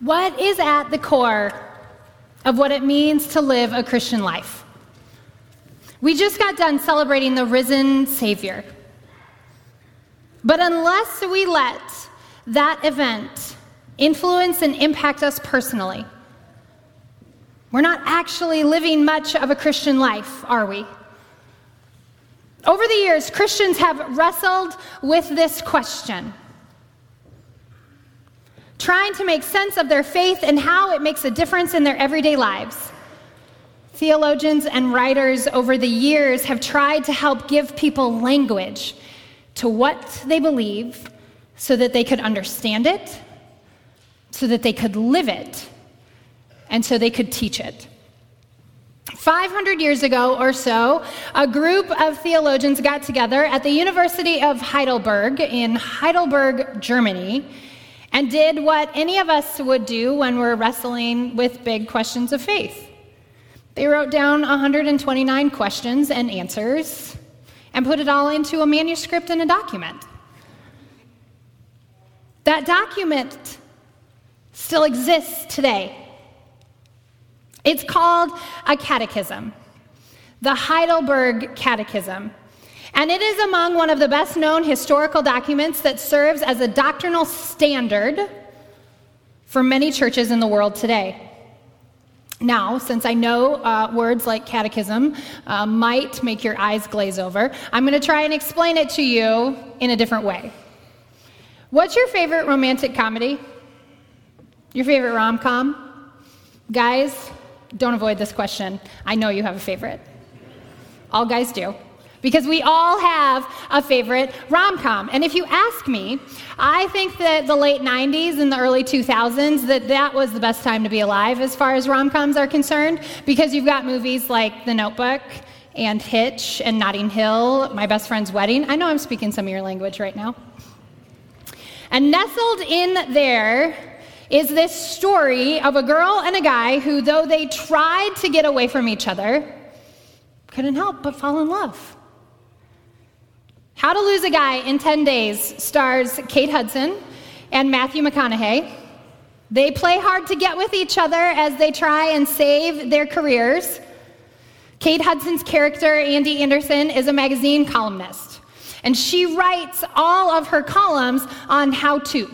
What is at the core of what it means to live a Christian life? We just got done celebrating the risen Savior. But unless we let that event influence and impact us personally, we're not actually living much of a Christian life, are we? Over the years, Christians have wrestled with this question, trying to make sense of their faith and how it makes a difference in their everyday lives. Theologians and writers over the years have tried to help give people language to what they believe so that they could understand it, so that they could live it, and so they could teach it. 500 years ago or so, a group of theologians got together at the University of Heidelberg in Heidelberg, Germany, and did what any of us would do when we're wrestling with big questions of faith. They wrote down 129 questions and answers and put it all into a manuscript and a document. That document still exists today. It's called a catechism, the Heidelberg Catechism. And it is among one of the best known historical documents that serves as a doctrinal standard for many churches in the world today. Now, since I know uh, words like catechism uh, might make your eyes glaze over, I'm going to try and explain it to you in a different way. What's your favorite romantic comedy? Your favorite rom com? Guys, don't avoid this question. I know you have a favorite. All guys do because we all have a favorite rom com. And if you ask me, I think that the late 90s and the early 2000s, that that was the best time to be alive as far as rom coms are concerned because you've got movies like The Notebook and Hitch and Notting Hill, My Best Friend's Wedding. I know I'm speaking some of your language right now. And nestled in there is this story of a girl and a guy who, though they tried to get away from each other, couldn't help but fall in love. How to Lose a Guy in 10 Days stars Kate Hudson and Matthew McConaughey. They play hard to get with each other as they try and save their careers. Kate Hudson's character, Andy Anderson, is a magazine columnist, and she writes all of her columns on how to.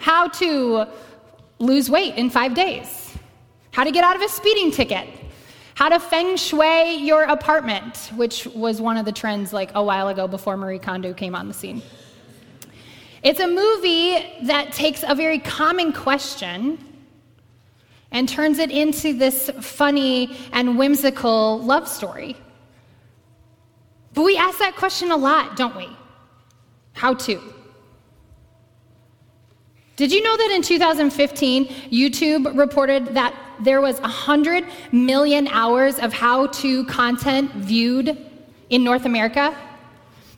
How to lose weight in five days, how to get out of a speeding ticket, how to feng shui your apartment, which was one of the trends like a while ago before Marie Kondo came on the scene. It's a movie that takes a very common question and turns it into this funny and whimsical love story. But we ask that question a lot, don't we? How to? Did you know that in 2015, YouTube reported that there was 100 million hours of how to content viewed in North America?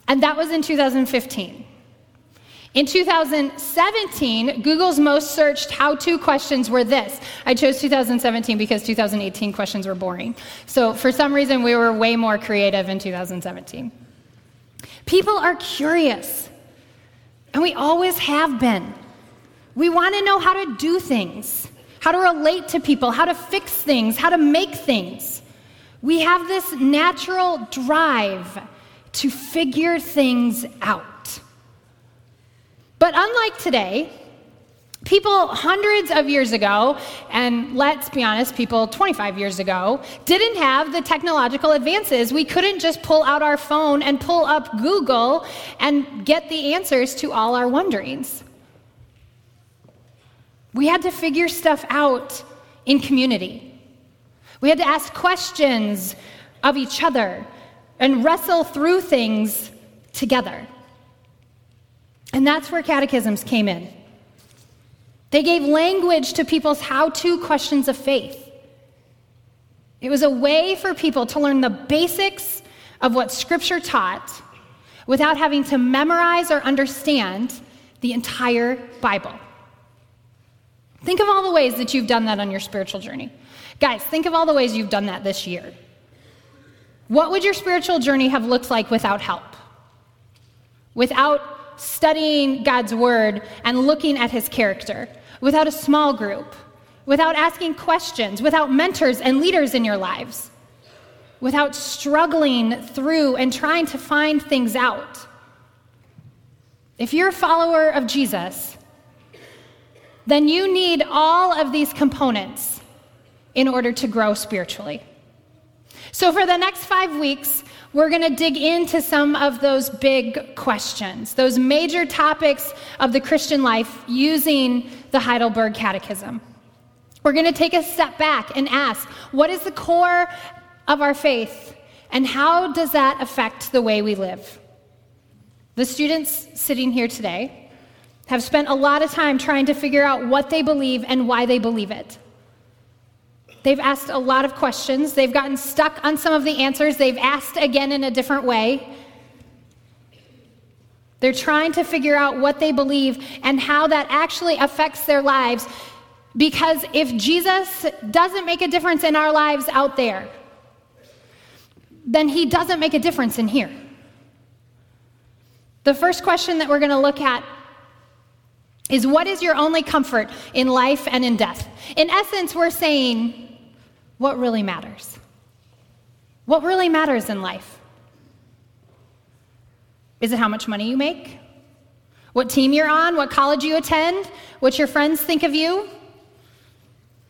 And that was in 2015. In 2017, Google's most searched how to questions were this. I chose 2017 because 2018 questions were boring. So, for some reason, we were way more creative in 2017. People are curious, and we always have been. We want to know how to do things, how to relate to people, how to fix things, how to make things. We have this natural drive to figure things out. But unlike today, people hundreds of years ago, and let's be honest, people 25 years ago, didn't have the technological advances. We couldn't just pull out our phone and pull up Google and get the answers to all our wonderings. We had to figure stuff out in community. We had to ask questions of each other and wrestle through things together. And that's where catechisms came in. They gave language to people's how to questions of faith. It was a way for people to learn the basics of what Scripture taught without having to memorize or understand the entire Bible. Think of all the ways that you've done that on your spiritual journey. Guys, think of all the ways you've done that this year. What would your spiritual journey have looked like without help? Without studying God's word and looking at his character, without a small group, without asking questions, without mentors and leaders in your lives, without struggling through and trying to find things out. If you're a follower of Jesus, then you need all of these components in order to grow spiritually. So, for the next five weeks, we're going to dig into some of those big questions, those major topics of the Christian life using the Heidelberg Catechism. We're going to take a step back and ask what is the core of our faith, and how does that affect the way we live? The students sitting here today have spent a lot of time trying to figure out what they believe and why they believe it. They've asked a lot of questions. They've gotten stuck on some of the answers. They've asked again in a different way. They're trying to figure out what they believe and how that actually affects their lives. Because if Jesus doesn't make a difference in our lives out there, then he doesn't make a difference in here. The first question that we're going to look at is what is your only comfort in life and in death? In essence, we're saying, what really matters? What really matters in life? Is it how much money you make? What team you're on? What college you attend? What your friends think of you?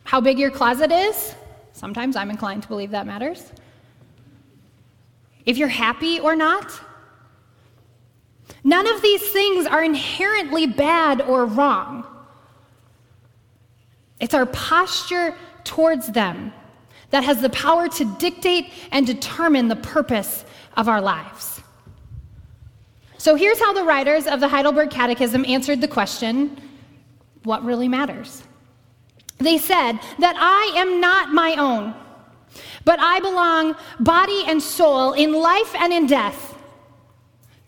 How big your closet is? Sometimes I'm inclined to believe that matters. If you're happy or not? None of these things are inherently bad or wrong. It's our posture towards them that has the power to dictate and determine the purpose of our lives. So here's how the writers of the Heidelberg Catechism answered the question what really matters? They said that I am not my own, but I belong body and soul in life and in death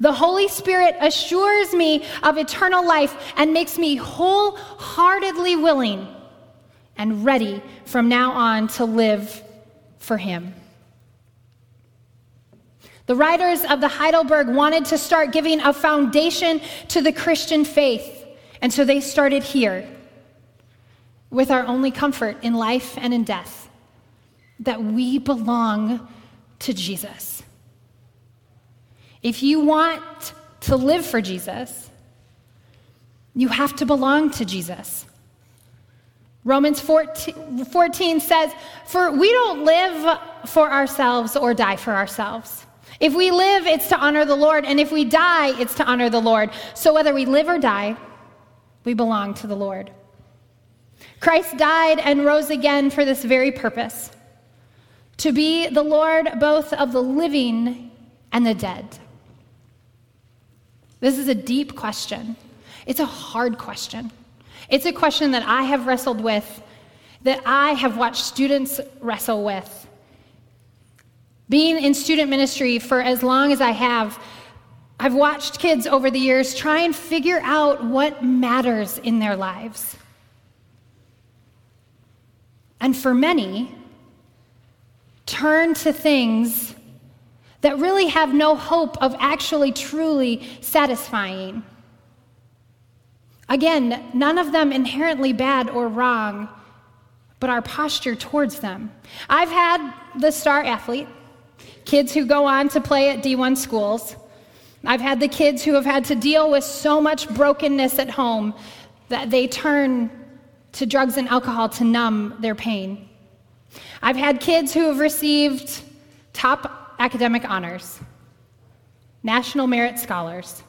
the Holy Spirit assures me of eternal life and makes me wholeheartedly willing and ready from now on to live for Him. The writers of the Heidelberg wanted to start giving a foundation to the Christian faith, and so they started here with our only comfort in life and in death that we belong to Jesus. If you want to live for Jesus, you have to belong to Jesus. Romans 14, 14, says, For we don't live for ourselves or die for ourselves. If we live, it's to honor the Lord, and if we die, it's to honor the Lord. So whether we live or die, we belong to the Lord. Christ died and rose again for this very purpose to be the Lord both of the living and the dead. This is a deep question. It's a hard question. It's a question that I have wrestled with, that I have watched students wrestle with. Being in student ministry for as long as I have, I've watched kids over the years try and figure out what matters in their lives. And for many, turn to things that really have no hope of actually truly satisfying. Again, none of them inherently bad or wrong, but our posture towards them. I've had the star athlete, kids who go on to play at D1 schools. I've had the kids who have had to deal with so much brokenness at home that they turn to drugs and alcohol to numb their pain. I've had kids who have received top academic honors, national merit scholars.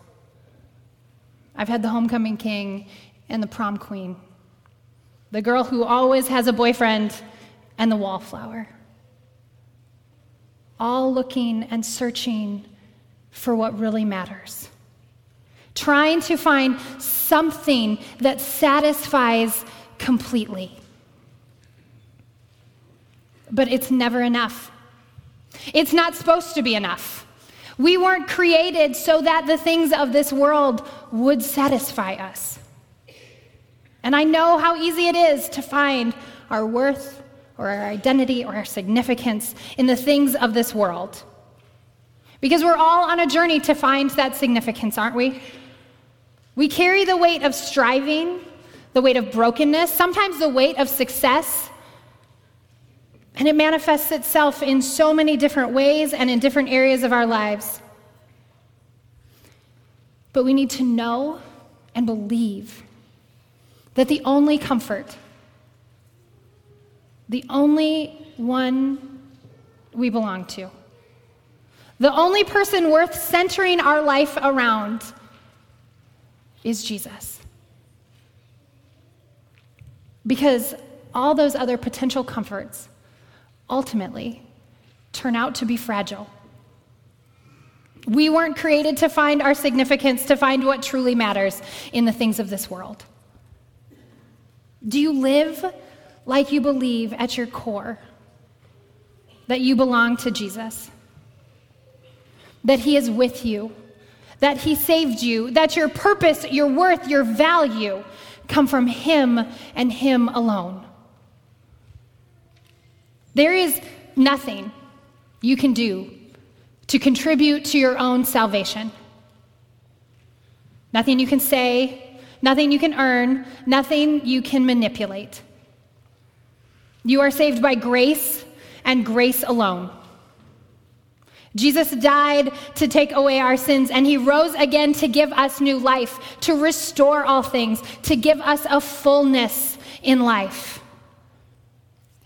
I've had the homecoming king and the prom queen, the girl who always has a boyfriend, and the wallflower. All looking and searching for what really matters. trying to find something that satisfies completely. But it's never enough. It's not supposed to be enough. We weren't created so that the things of this world would satisfy us. And I know how easy it is to find our worth or our identity or our significance in the things of this world. Because we're all on a journey to find that significance, aren't we? We carry the weight of striving, the weight of brokenness, sometimes the weight of success. And it manifests itself in so many different ways and in different areas of our lives. But we need to know and believe that the only comfort, the only one we belong to, the only person worth centering our life around is Jesus. Because all those other potential comforts ultimately turn out to be fragile. We weren't created to find our significance, to find what truly matters in the things of this world. Do you live like you believe at your core that you belong to Jesus? That He is with you? That He saved you? That your purpose, your worth, your value come from Him and Him alone? There is nothing you can do to contribute to your own salvation. Nothing you can say, nothing you can earn, nothing you can manipulate. You are saved by grace and grace alone. Jesus died to take away our sins, and he rose again to give us new life, to restore all things, to give us a fullness in life.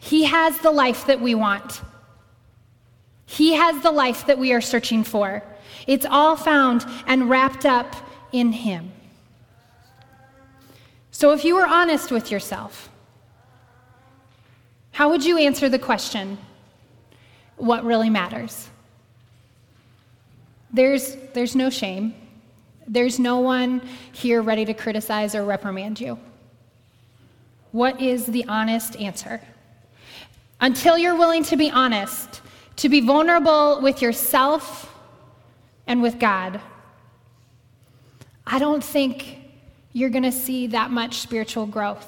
He has the life that we want. He has the life that we are searching for. It's all found and wrapped up in him. So, if you were honest with yourself, how would you answer the question, what really matters? There's, there's no shame. There's no one here ready to criticize or reprimand you. What is the honest answer? Until you're willing to be honest, to be vulnerable with yourself and with God, I don't think you're going to see that much spiritual growth.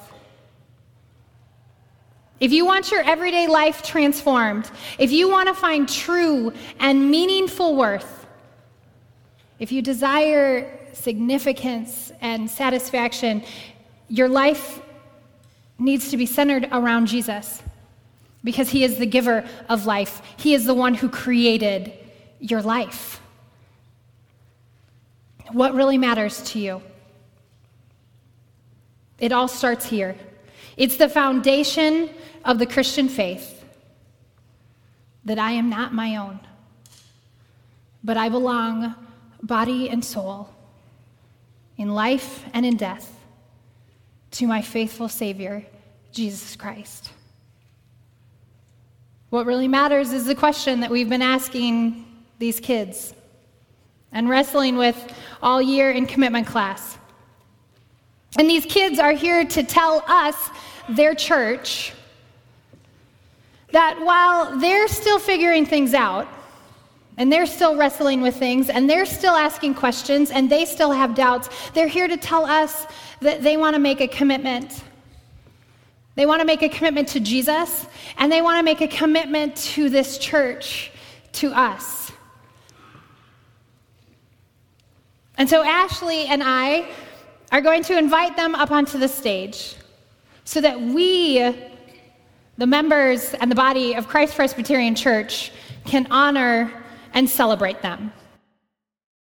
If you want your everyday life transformed, if you want to find true and meaningful worth, if you desire significance and satisfaction, your life needs to be centered around Jesus because he is the giver of life. He is the one who created your life. What really matters to you? It all starts here. It's the foundation of the Christian faith that I am not my own, but I belong, body and soul, in life and in death, to my faithful Savior, Jesus Christ. What really matters is the question that we've been asking these kids and wrestling with all year in commitment class. And these kids are here to tell us, their church, that while they're still figuring things out, and they're still wrestling with things, and they're still asking questions, and they still have doubts, they're here to tell us that they want to make a commitment. They want to make a commitment to Jesus, and they want to make a commitment to this church, to us. And so Ashley and I are going to invite them up onto the stage so that we, the members and the body of Christ Presbyterian Church, can honor and celebrate them.